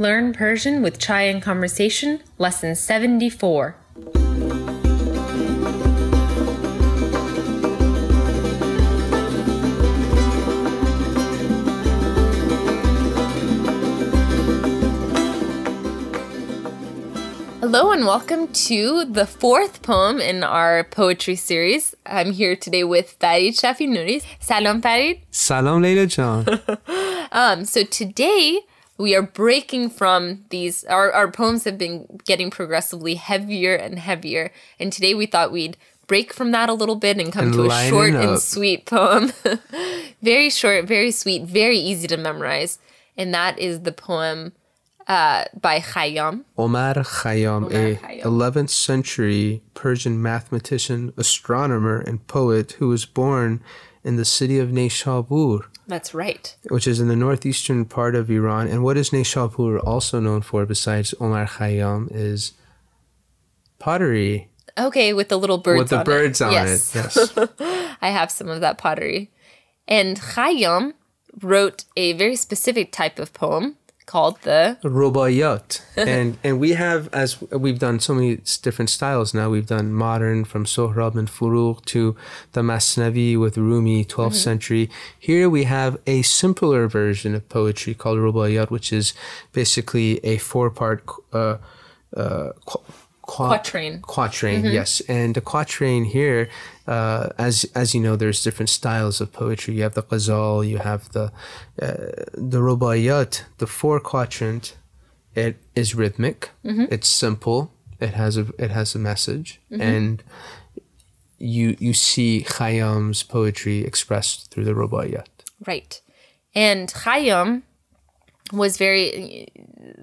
Learn Persian with Chai and Conversation, Lesson 74. Hello and welcome to the fourth poem in our poetry series. I'm here today with Farid Shafi Nuri. Salam Farid. Salam Leila John. Um, so today we are breaking from these our, our poems have been getting progressively heavier and heavier. And today we thought we'd break from that a little bit and come And to a short and sweet poem. very short, very sweet, very easy to memorize. And that is the poem uh, by Khayyam. Omar Khayyam, Omar a Khayyam. 11th century Persian mathematician, astronomer, and poet who was born in the city of Neshabur, That's right. which is in the northeastern part of Iran. And what is Neshabur also known for besides Omar Khayyam is pottery Okay, with the little birds with the on birds it. on yes. it. Yes. I have some of that pottery. And Khayyam wrote a very specific type of poem called the Rubaiyat. and and we have as we've done so many different styles now. We've done modern from Sohrab and Furuq to the Masnavi with Rumi, 12th century. Here we have a simpler version of poetry called Rubaiyat, which is basically a four-part uh, uh, qua- quatrain. quatrain yes. And the quatrain here uh, as as you know there's different styles of poetry. You have the ghazal you have the uh, the rubaiyat. The four quadrant it is rhythmic. It's simple. It has a it has a message. And you you see Khayyam's poetry expressed through the rubaiyat. Right. And Khayyam was very,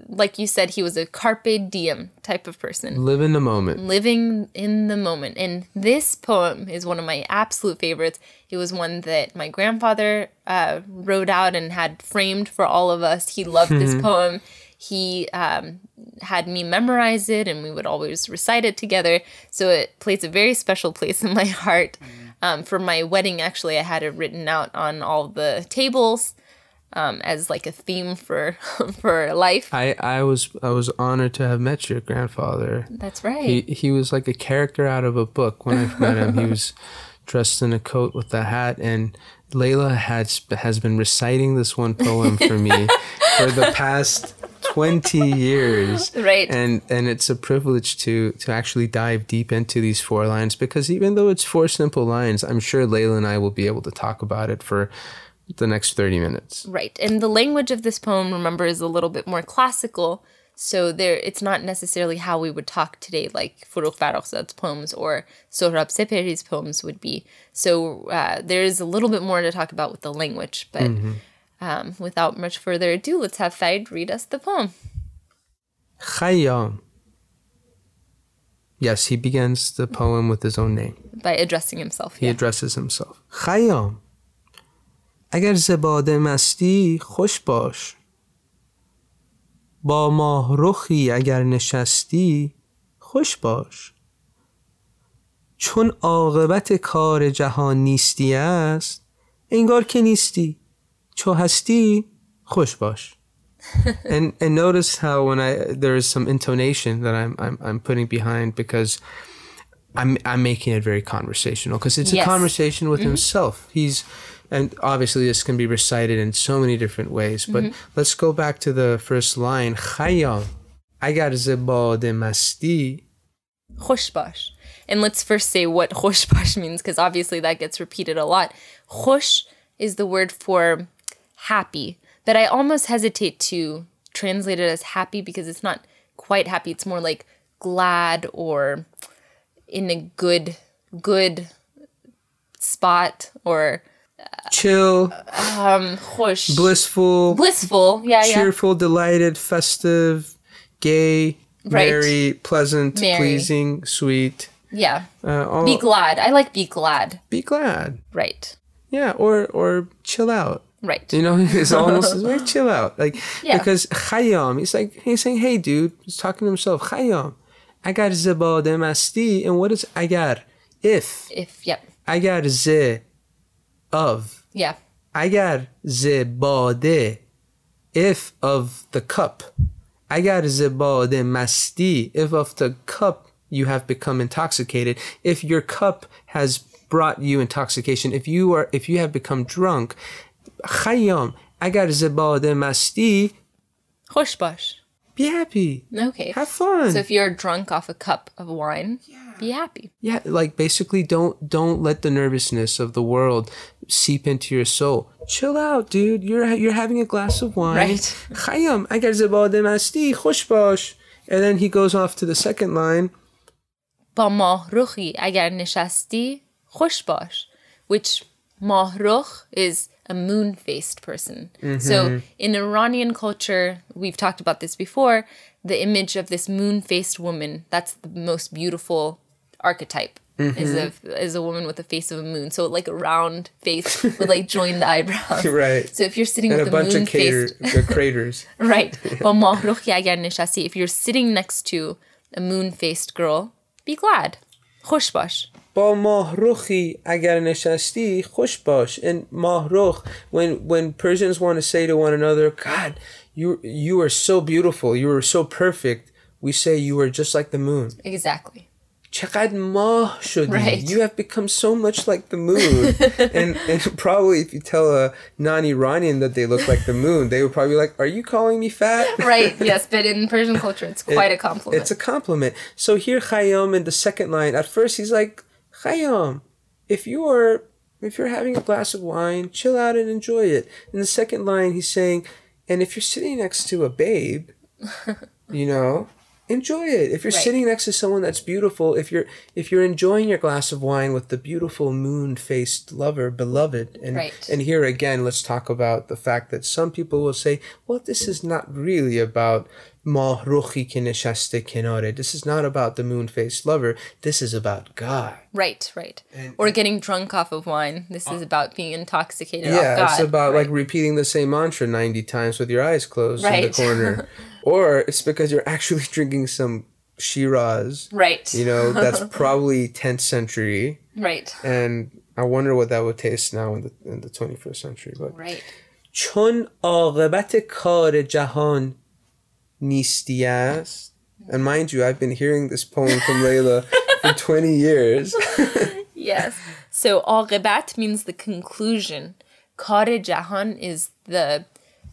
like you said, he was a carpe diem type of person. live in the moment living in the moment. And this poem is one of my absolute favorites. It was one that my grandfather uh, wrote out and had framed for all of us. He loved this poem. He um, had me memorize it, and we would always recite it together. So it plays a very special place in my heart. Um, for my wedding, actually, I had it written out on all the tables um, as like a theme for for life. I, I was I was honored to have met your grandfather That's right. He he was like a character out of a book when I met him. He was dressed in a coat with a hat, and Layla has has been reciting this one poem for me for the past twenty years. Right. And and it's a privilege to to actually dive deep into these four lines because even though it's four simple lines, I'm sure Layla and I will be able to talk about it for the next 30 minutes. Right. And the language of this poem, remember, is a little bit more classical. So there, it's not necessarily how we would talk today, like Forough Farrokhzad's poems or Sohrab Sepehri's poems would be. So uh, there is a little bit more to talk about with the language, but mm-hmm. um, without much further ado, let's have Farid read us the poem. Khayyam. Yes, he begins the poem with his own name. By addressing himself. He yeah. addresses himself. Khayyam, اگر زباده مستی خوش باش با ماه رخی اگر نشستی خوش باش چون عاقبت کار جهان نیستی است انگار که نیستی چو هستی خوش باش and and notice how when I there is some intonation that I'm I'm I'm putting behind because I'm I'm making it very conversational because it's Yes. a conversation with himself. He's and obviously this can be recited in so many different ways, but mm-hmm. let's go back to the first line. Khayyam, agar zebad masti. Khoshbash. And let's first say what khoshbash means, because obviously that gets repeated a lot. Khosh is the word for happy, but I almost hesitate to translate it as happy because it's not quite happy. It's more like glad or in a good, good spot or chill, khosh. blissful, blissful. Yeah, yeah. cheerful, delighted, festive, gay, Right. merry, pleasant, Merry. pleasing, sweet. Yeah. Uh, all, Be glad. I like be glad. be glad. Right. Yeah, or or chill out. Right. You know, it's almost it's like chill out. Like Yeah. because Khayyam, he's like he's saying, Hey dude, he's talking to himself, Khayyam. Agar zabade masti, and what is agar? If. If, yep. Agar ze of. Yeah. Agar ze bade if of the cup. اگر ز باده مستی if of the cup you have become intoxicated if your cup has brought you intoxication if you are if you have become drunk خیام اگر ز باده مستی خوش باش. be happy Okay. have fun So if you're drunk off a cup of wine, be happy. Yeah, like basically don't don't let the nervousness of the world seep into your soul. Chill out, dude. You're you're having a glass of wine. Right. Khayyam, agar zebodem asti, خوش And then he goes off to the second line. با ماه رخی اگر نشستی Which ماه is a moon faced person. Mm-hmm. So in Iranian culture, we've talked about this before, the image of this moon faced woman, that's the most beautiful archetype. Is a is a woman with the face of a moon, so like a round face with like joined eyebrows. Right. So if you're sitting and with a a bunch of moon-faced cater, uh, craters. Right. با ماهرخی اگر نشستی, if you're sitting next to a moon-faced girl, be glad. خوش باش. با ماهرخی اگر نشستی خوش باش and ماهرخ when when Persians want to say to one another God you you are so beautiful you are so perfect we say you are just like the moon Exactly. چقدر ماه شدی Right. you have become so much like the moon and and probably if you tell a non-Iranian that they look like the moon they would probably be like are you calling me fat Right. Yes, but in Persian culture, it's quite a compliment. It's a compliment. So here Khayyam in the second line, at first he's like, Khayyam, if you are if you're having a glass of wine, chill out and enjoy it. In the second line he's saying, and if you're sitting next to a babe, you know, enjoy it. If you're Right. sitting next to someone that's beautiful, if you're if you're enjoying your glass of wine with the beautiful moon-faced lover, beloved, and Right. and here again, let's talk about the fact that some people will say, well, this is not really about Mahruchi ke neshashte kenare. This is not about the moon-faced lover. This is about God. right, right. or getting drunk off of wine. This is about being intoxicated Yeah, off God. it's about right. like repeating the same mantra 90 times with your eyes closed in the Right. corner. or it's because you're actually drinking some Shiraz, Right. you know, that's probably 10th century. right. And I wonder what that would taste now in the, in the 21st century. But Right. چون عاقبت کار جهان Nistias. And mind you, I've been hearing this poem from Layla for 20 years. yes. So Aqibat means the conclusion. Kare Jahan is the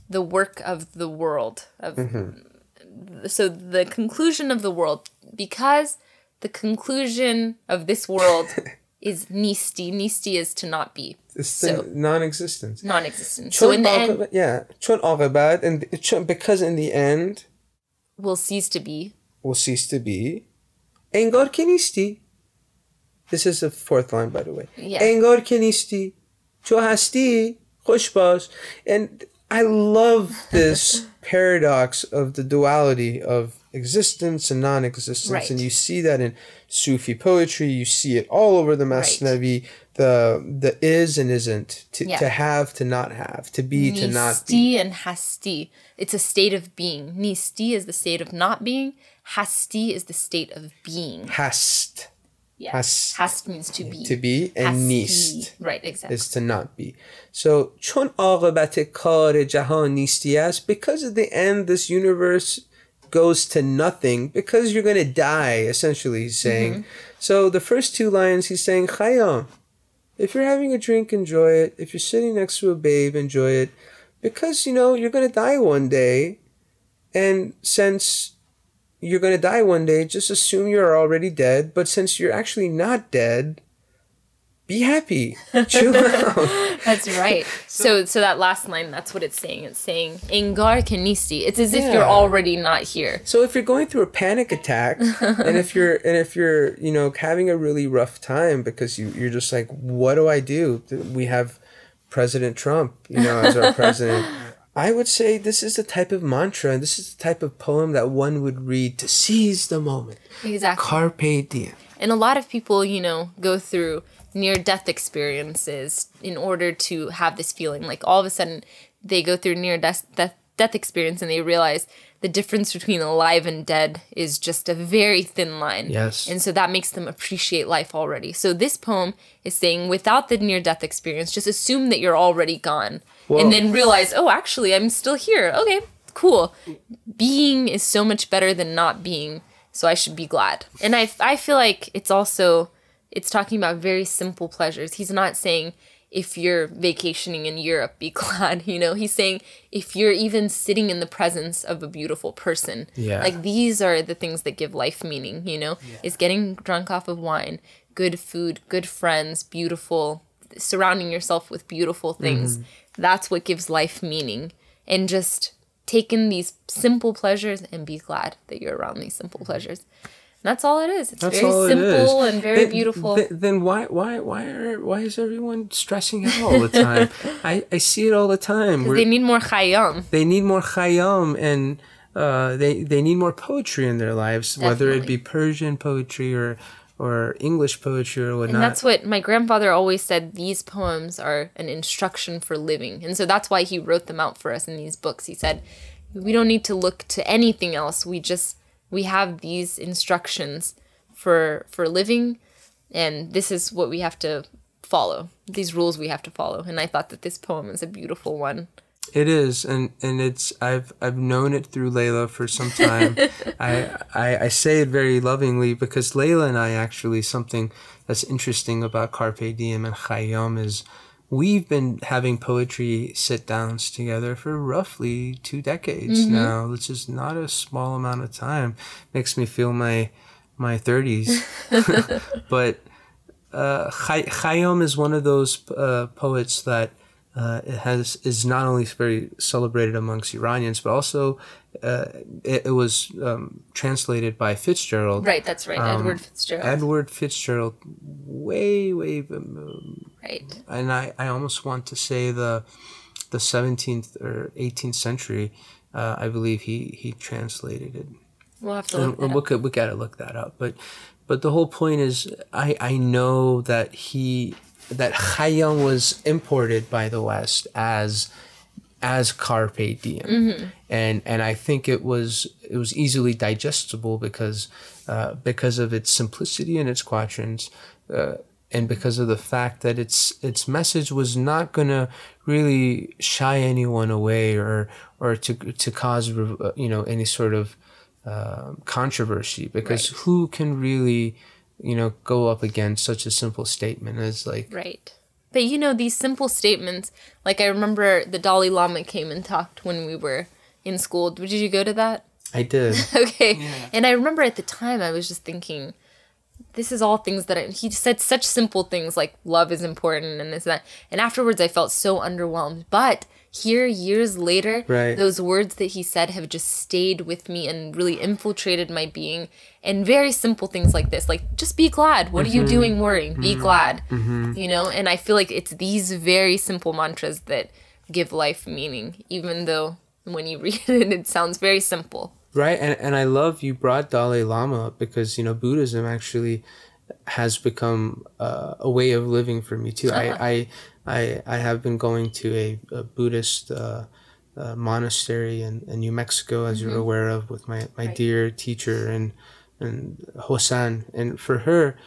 the work of the world of mm-hmm. so the conclusion of the world because the conclusion of this world is nisti. Nisti is to not be. It's so, non-existence. Non-existence. So in the end, yeah, chun and chun, because in the end, will cease to be. will cease to be انگار که نیستی this is the fourth line by the way Yeah. انگار که نیستی تو هستی خوش باش and I love this paradox of the duality of existence and non-existence Right. and you see that in Sufi poetry you see it all over the Masnavi the the is and isn't to, Yeah. to have to not have to be to not be Nisti and hasti. It's a state of being. Nisti is the state of not being. Hasti is the state of being. hast Yeah. Has- Hast means to be. to be and Hasti. nist Right, exactly. is to not be. So چون عاقبت کار جهان نیستی است because at the end this universe goes to nothing because you're going to die essentially he's saying. Mm-hmm. So the first two lines he's saying Khayyam if you're having a drink enjoy it. If you're sitting next to a babe enjoy it. Because you know you're going to die one day and since you're going to die one day just assume you're already dead but since you're actually not dead be happy chill out That's right. So so that last line, that's what it's saying. It's saying Ingar Kanisi. It's as if you're already not here. So if you're going through a panic attack, and if you're and if you're you know having a really rough time because you you're just like, what do I do? We have President Trump, you know, as our president. I would say this is the type of mantra, and this is the type of poem that one would read to seize the moment. Exactly. Carpe diem. And a lot of people, you know, go through near death experiences in order to have this feeling. Like all of a sudden they go through near death death, death experience and they realize the difference between alive and dead is just a very thin line. Yes. And so that makes them appreciate life already. So this poem is saying without the near death experience, just assume that you're already gone. Well- and then realize, oh, actually, I'm still here. Okay, cool. Being is so much better than not being, so I should be glad. And I, I feel like it's also, it's talking about very simple pleasures. He's not saying, if you're vacationing in Europe, be glad. You know, he's saying if you're even sitting in the presence of a beautiful person, Yeah. like these are the things that give life meaning. You know, is getting drunk off of wine, good food, good friends, beautiful, surrounding yourself with beautiful things. Mm-hmm. That's what gives life meaning, and just take in these simple pleasures and be glad that you're around these simple mm-hmm. pleasures. That's all it is. It's That's very simple it and very Then- beautiful. th- then why why why are why is everyone stressing out all the time? I, I see it all the time. They need more khayyam. they need more khayyam and uh, they they need more poetry in their lives, whether it be Persian poetry or or English poetry or whatnot. And whatnot. that's what my grandfather always said these poems are an instruction for living. And so that's why he wrote them out for us in these books. He said, we don't need to look to anything else. We just we have these instructions for for living and this is what we have to follow. These rules we have to follow. And I thought that this poem is a beautiful one. It is, and and it's I've I've known it through Layla for some time. I, I I say it very lovingly because Layla and I actually something that's interesting about Carpe Diem and Khayyam is we've been having poetry sit downs together for roughly two decades now, which is not a small amount of time. Makes me feel my my thirties, but uh, is one of those uh, poets that uh, it has is not only very celebrated amongst Iranians, but also uh, it, it was um, translated by Fitzgerald. Right, that's right. Um, Edward Fitzgerald. Edward Fitzgerald, way, way, um, right. and I, I almost want to say the the 17th or 18th century. Uh, I believe he he translated it We'll have to and look that we up. could we gotta look that up. But but the whole point is I I know that he that Khayyam was imported by the West as as carpe diem, and and I think it was it was easily digestible because uh, because of its simplicity and its quatrains. Uh, and because of the fact that its its message was not gonna really shy anyone away or or to to cause uh, you know any sort of um controversy because who can really you know go up against such a simple statement as like Right. But you know, these simple statements, like I remember the Dalai Lama came and talked when we were in school. Did you go to that? I did Okay. And I remember at the time I was just thinking, this is all things that I, he said such simple things like love is important and this and that. And afterwards I felt so underwhelmed. But here, years later, Right. those words that he said have just stayed with me and really infiltrated my being. And very simple things like this, like just be glad. What are you mm-hmm. doing worrying? Be mm-hmm. glad. Mm-hmm. You know, and I feel like it's these very simple mantras that give life meaning, even though when you read it, it sounds very simple. right and and I love you brought Dalai Lama up because you know Buddhism actually has become uh, a way of living for me too. I, I I I have been going to a, a Buddhist uh, uh, monastery in, in New Mexico, as you're aware of, with my, my Right. dear teacher and and Hosan. And for her,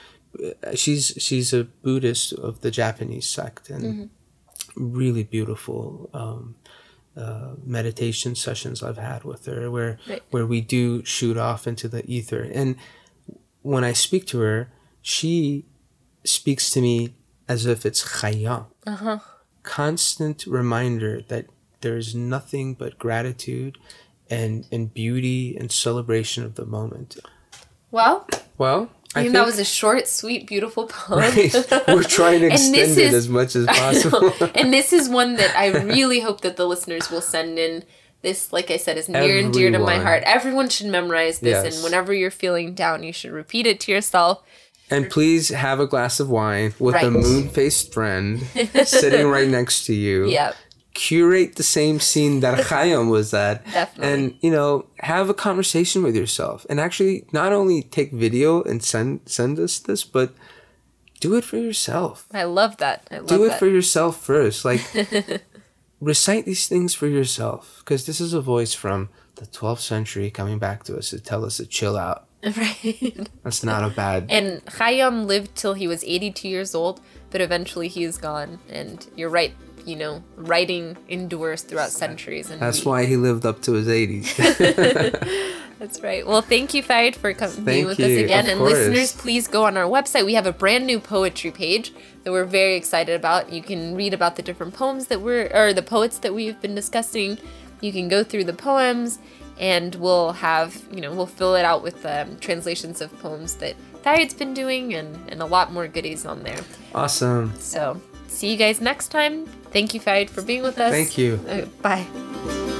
uh, she's she's a Buddhist of the Japanese sect, and really beautiful. Um, uh, meditation sessions I've had with her, where Right. where we do shoot off into the ether, and when I speak to her, she speaks to me as if it's khayyam. Uh-huh. Constant reminder that there is nothing but gratitude and, and beauty and celebration of the moment. Well, Well, I I mean, think that was a short, sweet, beautiful poem. right. We're trying to extend it is- as much as possible. and this is one that I really hope that the listeners will send in. This, like I said, is near and dear to my heart. Everyone should memorize this, Yes. and whenever you're feeling down, you should repeat it to yourself. And please have a glass of wine with a moon faced friend sitting right next to you. Yep. Curate the same scene that Khayyam was at. Definitely. And, you know, have a conversation with yourself. And actually, not only take video and send send us this, but do it for yourself. I love that. I love Do it that. for yourself first. Like, recite these things for yourself. Because this is a voice from the 12th century coming back to us to tell us to chill out. right. That's not a bad. And Khayyam lived till he was 82 years old, but eventually he is gone. And you're right. you know, writing endures throughout centuries. And That's we- why he lived up to his 80s. That's right. Well, thank you, Farid, for coming Thank with us again. of And course. listeners, please go on our website. We have a brand new poetry page that we're very excited about. You can read about the different poems that we're, or the poets that we've been discussing. You can go through the poems, and we'll have, you know, we'll fill it out with um, translations of poems that Farid's been doing, and and a lot more goodies on there. awesome. So, see you guys next time. Thank you, Farid, for being with us. Thank you. Uh, bye.